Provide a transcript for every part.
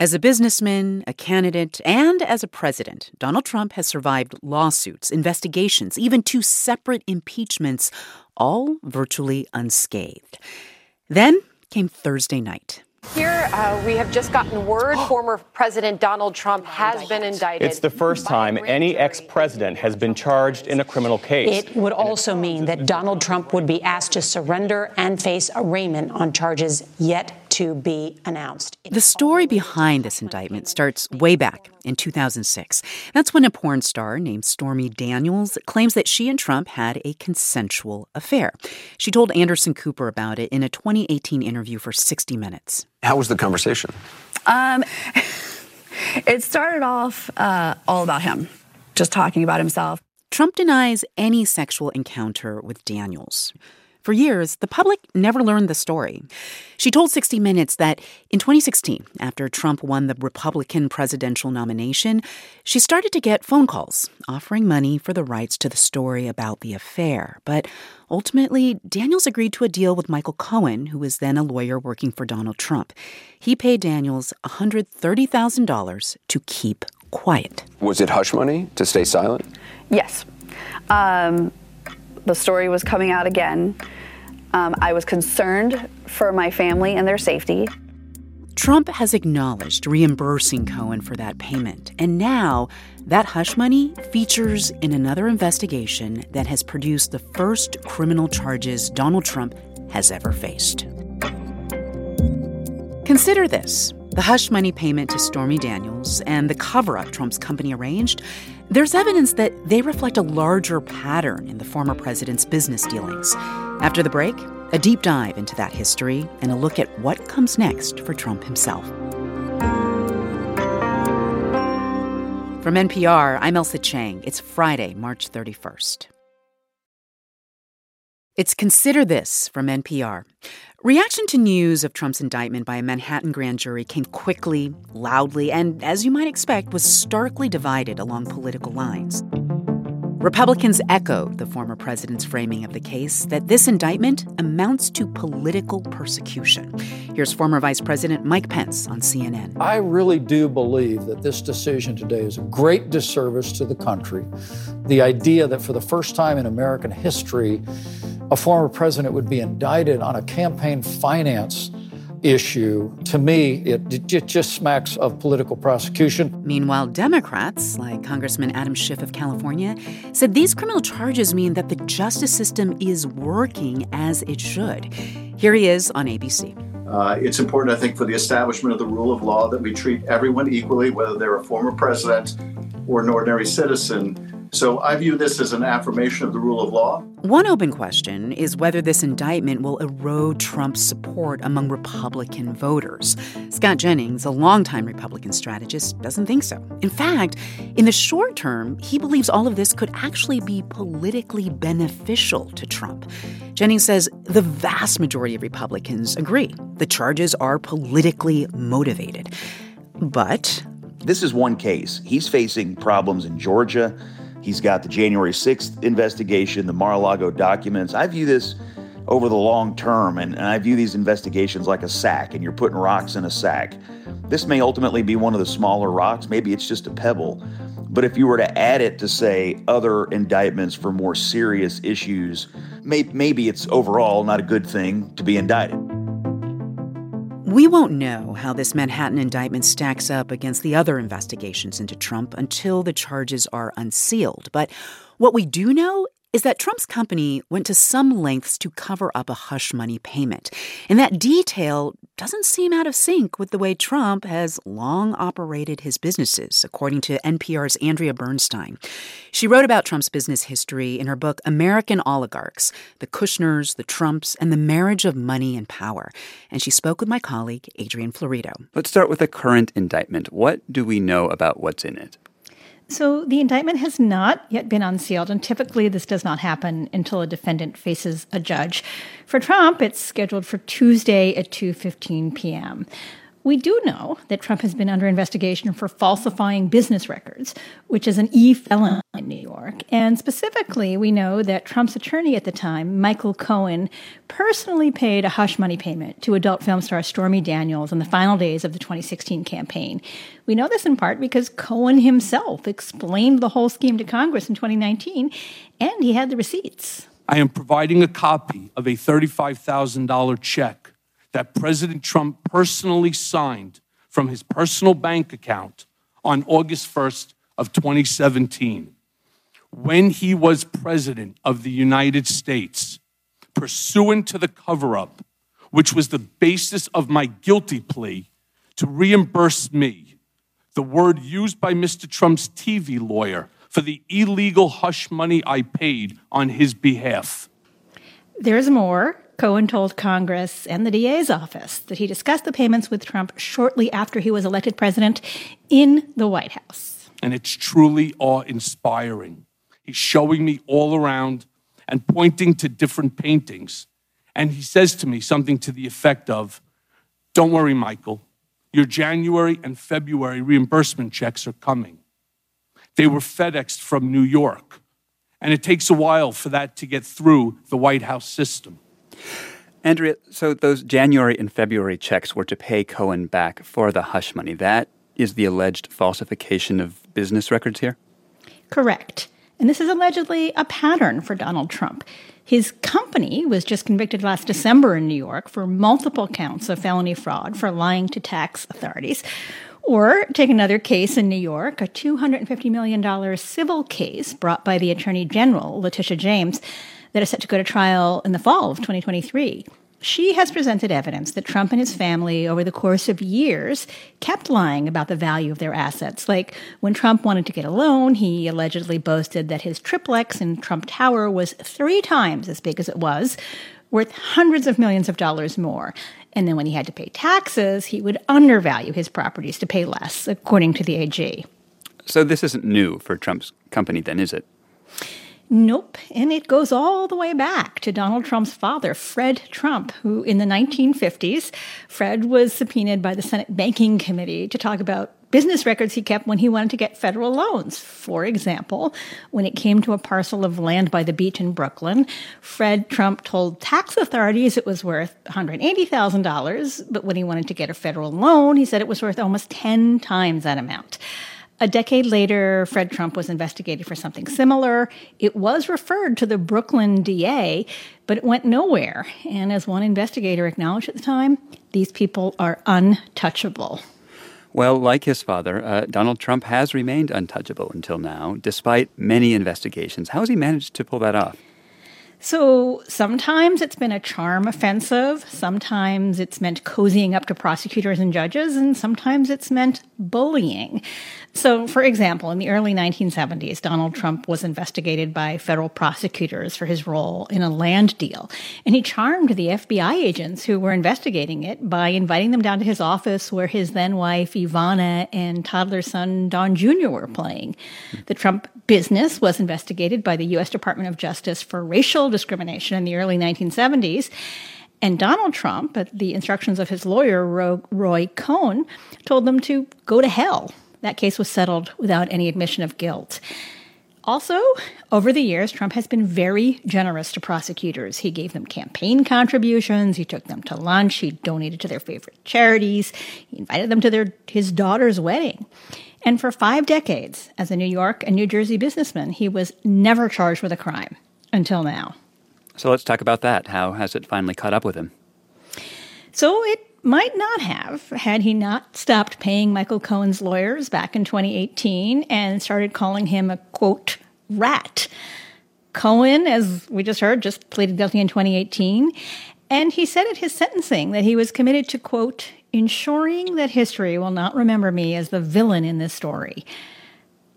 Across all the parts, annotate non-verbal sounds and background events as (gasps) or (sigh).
As a businessman, a candidate, and as a president, Donald Trump has survived lawsuits, investigations, even two separate impeachments, all virtually unscathed. Then came Thursday night. Here, uh, we have just gotten word (gasps) former President Donald Trump has been indicted. It's the first time any ex president has been charged in a criminal case. It would also mean that Donald Trump would be asked to surrender and face arraignment on charges yet to be announced. The story behind this indictment starts way back in 2006. That's when a porn star named Stormy Daniels claims that she and Trump had a consensual affair. She told Anderson Cooper about it in a 2018 interview for 60 Minutes. How was the conversation? Um, (laughs) it started off uh, all about him, just talking about himself. Trump denies any sexual encounter with Daniels. For years, the public never learned the story. She told 60 Minutes that in 2016, after Trump won the Republican presidential nomination, she started to get phone calls offering money for the rights to the story about the affair. But ultimately, Daniels agreed to a deal with Michael Cohen, who was then a lawyer working for Donald Trump. He paid Daniels $130,000 to keep quiet. Was it hush money to stay silent? Yes. Um, the story was coming out again. Um, I was concerned for my family and their safety. Trump has acknowledged reimbursing Cohen for that payment. And now that hush money features in another investigation that has produced the first criminal charges Donald Trump has ever faced. Consider this the hush money payment to Stormy Daniels and the cover up Trump's company arranged. There's evidence that they reflect a larger pattern in the former president's business dealings. After the break, a deep dive into that history and a look at what comes next for Trump himself. From NPR, I'm Ailsa Chang. It's Friday, March 31st. It's Consider This from NPR. Reaction to news of Trump's indictment by a Manhattan grand jury came quickly, loudly, and, as you might expect, was starkly divided along political lines. Republicans echoed the former president's framing of the case that this indictment amounts to political persecution. Here's former Vice President Mike Pence on CNN. I really do believe that this decision today is a great disservice to the country. The idea that for the first time in American history, a former president would be indicted on a campaign finance issue, to me, it, it, just smacks of political prosecution. Meanwhile, Democrats, like Congressman Adam Schiff of California, said these criminal charges mean that the justice system is working as it should. Here he is on ABC. Uh, it's important, I think, for the establishment of the rule of law that we treat everyone equally, whether they're a former president or an ordinary citizen. So I view this as an affirmation of the rule of law. One open question is whether this indictment will erode Trump's support among Republican voters. Scott Jennings, a longtime Republican strategist, doesn't think so. In fact, in the short term, he believes all of this could actually be politically beneficial to Trump. Jennings says the vast majority of Republicans agree the charges are politically motivated. But this is one case. He's facing problems in Georgia. He's got the January 6th investigation, the Mar a Lago documents. I view this over the long term, and, and I view these investigations like a sack, and you're putting rocks in a sack. This may ultimately be one of the smaller rocks. Maybe it's just a pebble. But if you were to add it to, say, other indictments for more serious issues, may, maybe it's overall not a good thing to be indicted. We won't know how this Manhattan indictment stacks up against the other investigations into Trump until the charges are unsealed. But what we do know is that Trump's company went to some lengths to cover up a hush money payment. And that detail doesn't seem out of sync with the way Trump has long operated his businesses, according to NPR's Andrea Bernstein. She wrote about Trump's business history in her book American Oligarchs The Kushners, the Trumps, and the Marriage of Money and Power. And she spoke with my colleague, Adrian Florido. Let's start with the current indictment. What do we know about what's in it? So the indictment has not yet been unsealed, and typically this does not happen until a defendant faces a judge. For Trump, it's scheduled for Tuesday at 2:15 p.m. We do know that Trump has been under investigation for falsifying business records, which is an e felony in New York. And specifically, we know that Trump's attorney at the time, Michael Cohen, personally paid a hush money payment to adult film star Stormy Daniels in the final days of the 2016 campaign. We know this in part because Cohen himself explained the whole scheme to Congress in 2019, and he had the receipts. I am providing a copy of a $35,000 check that President Trump personally signed from his personal bank account on August 1st of 2017 when he was president of the United States pursuant to the cover-up which was the basis of my guilty plea to reimburse me the word used by Mr. Trump's TV lawyer for the illegal hush money I paid on his behalf. There's more. Cohen told Congress and the DA's office that he discussed the payments with Trump shortly after he was elected president in the White House. And it's truly awe inspiring. He's showing me all around and pointing to different paintings. And he says to me something to the effect of Don't worry, Michael. Your January and February reimbursement checks are coming. They were FedExed from New York. And it takes a while for that to get through the White House system. Andrea, so those January and February checks were to pay Cohen back for the hush money. That is the alleged falsification of business records here? Correct. And this is allegedly a pattern for Donald Trump. His company was just convicted last December in New York for multiple counts of felony fraud for lying to tax authorities. Or take another case in New York, a $250 million civil case brought by the Attorney General, Letitia James, that is set to go to trial in the fall of 2023. She has presented evidence that Trump and his family, over the course of years, kept lying about the value of their assets. Like when Trump wanted to get a loan, he allegedly boasted that his triplex in Trump Tower was three times as big as it was, worth hundreds of millions of dollars more. And then when he had to pay taxes, he would undervalue his properties to pay less, according to the AG. So this isn't new for Trump's company, then, is it? Nope. And it goes all the way back to Donald Trump's father, Fred Trump, who in the 1950s, Fred was subpoenaed by the Senate Banking Committee to talk about business records he kept when he wanted to get federal loans. For example, when it came to a parcel of land by the beach in Brooklyn, Fred Trump told tax authorities it was worth $180,000, but when he wanted to get a federal loan, he said it was worth almost 10 times that amount. A decade later, Fred Trump was investigated for something similar. It was referred to the Brooklyn DA, but it went nowhere. And as one investigator acknowledged at the time, these people are untouchable. Well, like his father, uh, Donald Trump has remained untouchable until now, despite many investigations. How has he managed to pull that off? So sometimes it's been a charm offensive, sometimes it's meant cozying up to prosecutors and judges, and sometimes it's meant bullying. So, for example, in the early 1970s, Donald Trump was investigated by federal prosecutors for his role in a land deal. And he charmed the FBI agents who were investigating it by inviting them down to his office where his then wife, Ivana, and toddler son, Don Jr., were playing. The Trump business was investigated by the U.S. Department of Justice for racial discrimination in the early 1970s. And Donald Trump, at the instructions of his lawyer, Roy Cohn, told them to go to hell that case was settled without any admission of guilt. Also, over the years, Trump has been very generous to prosecutors. He gave them campaign contributions, he took them to lunch, he donated to their favorite charities, he invited them to their, his daughter's wedding. And for five decades, as a New York and New Jersey businessman, he was never charged with a crime until now. So let's talk about that. How has it finally caught up with him? So it might not have had he not stopped paying Michael Cohen's lawyers back in 2018 and started calling him a quote rat. Cohen, as we just heard, just pleaded guilty in 2018. And he said at his sentencing that he was committed to, quote, ensuring that history will not remember me as the villain in this story.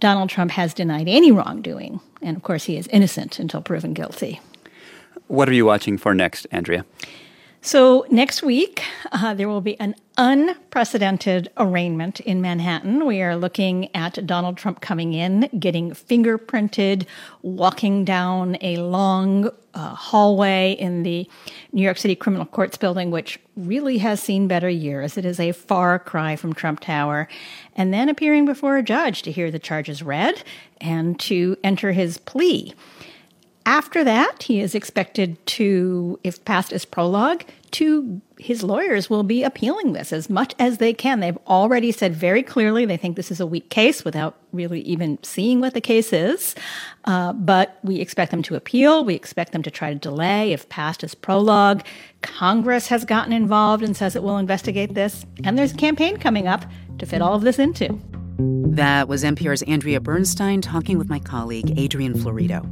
Donald Trump has denied any wrongdoing. And of course, he is innocent until proven guilty. What are you watching for next, Andrea? So, next week, uh, there will be an unprecedented arraignment in Manhattan. We are looking at Donald Trump coming in, getting fingerprinted, walking down a long uh, hallway in the New York City Criminal Courts building, which really has seen better years. It is a far cry from Trump Tower. And then appearing before a judge to hear the charges read and to enter his plea. After that, he is expected to, if past as prologue, to his lawyers will be appealing this as much as they can. They've already said very clearly they think this is a weak case without really even seeing what the case is. Uh, but we expect them to appeal. We expect them to try to delay if past as prologue. Congress has gotten involved and says it will investigate this. And there's a campaign coming up to fit all of this into. That was NPR's Andrea Bernstein talking with my colleague, Adrian Florido.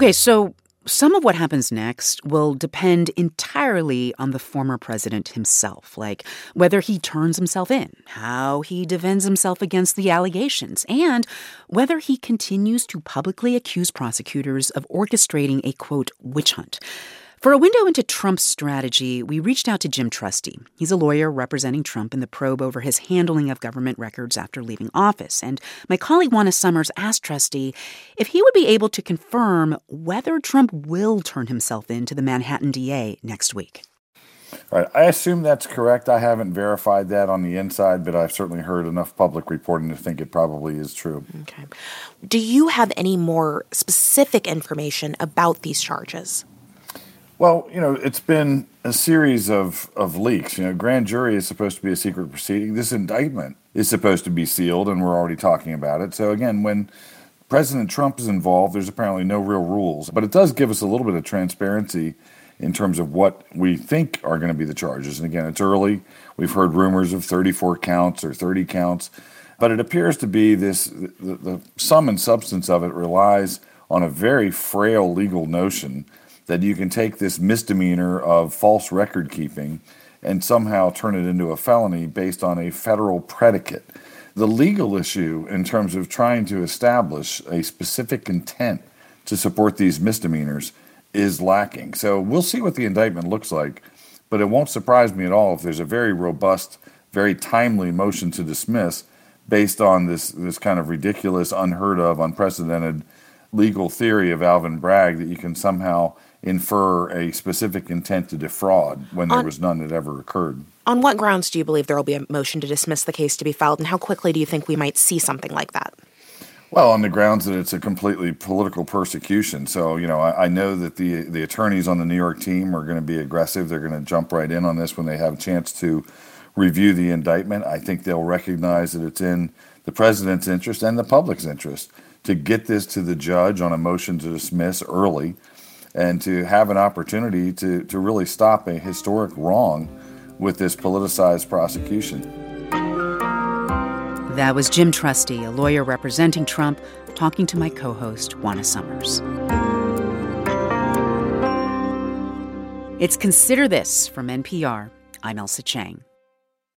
Okay, so some of what happens next will depend entirely on the former president himself, like whether he turns himself in, how he defends himself against the allegations, and whether he continues to publicly accuse prosecutors of orchestrating a quote, witch hunt. For a window into Trump's strategy, we reached out to Jim Trusty. He's a lawyer representing Trump in the probe over his handling of government records after leaving office. And my colleague Juana Summers asked Trusty if he would be able to confirm whether Trump will turn himself in to the Manhattan DA next week. Right. I assume that's correct. I haven't verified that on the inside, but I've certainly heard enough public reporting to think it probably is true. Okay. Do you have any more specific information about these charges? Well, you know, it's been a series of, of leaks. You know, grand jury is supposed to be a secret proceeding. This indictment is supposed to be sealed, and we're already talking about it. So, again, when President Trump is involved, there's apparently no real rules. But it does give us a little bit of transparency in terms of what we think are going to be the charges. And again, it's early. We've heard rumors of 34 counts or 30 counts. But it appears to be this the, the sum and substance of it relies on a very frail legal notion that you can take this misdemeanor of false record keeping and somehow turn it into a felony based on a federal predicate. The legal issue, in terms of trying to establish a specific intent to support these misdemeanors, is lacking. So we'll see what the indictment looks like, but it won't surprise me at all if there's a very robust, very timely motion to dismiss based on this, this kind of ridiculous, unheard of, unprecedented legal theory of Alvin Bragg that you can somehow infer a specific intent to defraud when there on, was none that ever occurred. On what grounds do you believe there will be a motion to dismiss the case to be filed, and how quickly do you think we might see something like that? Well, on the grounds that it's a completely political persecution. So, you know, I, I know that the the attorneys on the New York team are going to be aggressive. They're going to jump right in on this when they have a chance to review the indictment. I think they'll recognize that it's in the president's interest and the public's interest to get this to the judge on a motion to dismiss early and to have an opportunity to, to really stop a historic wrong with this politicized prosecution. That was Jim Trusty, a lawyer representing Trump, talking to my co host, Juana Summers. It's Consider This from NPR. I'm Ailsa Chang.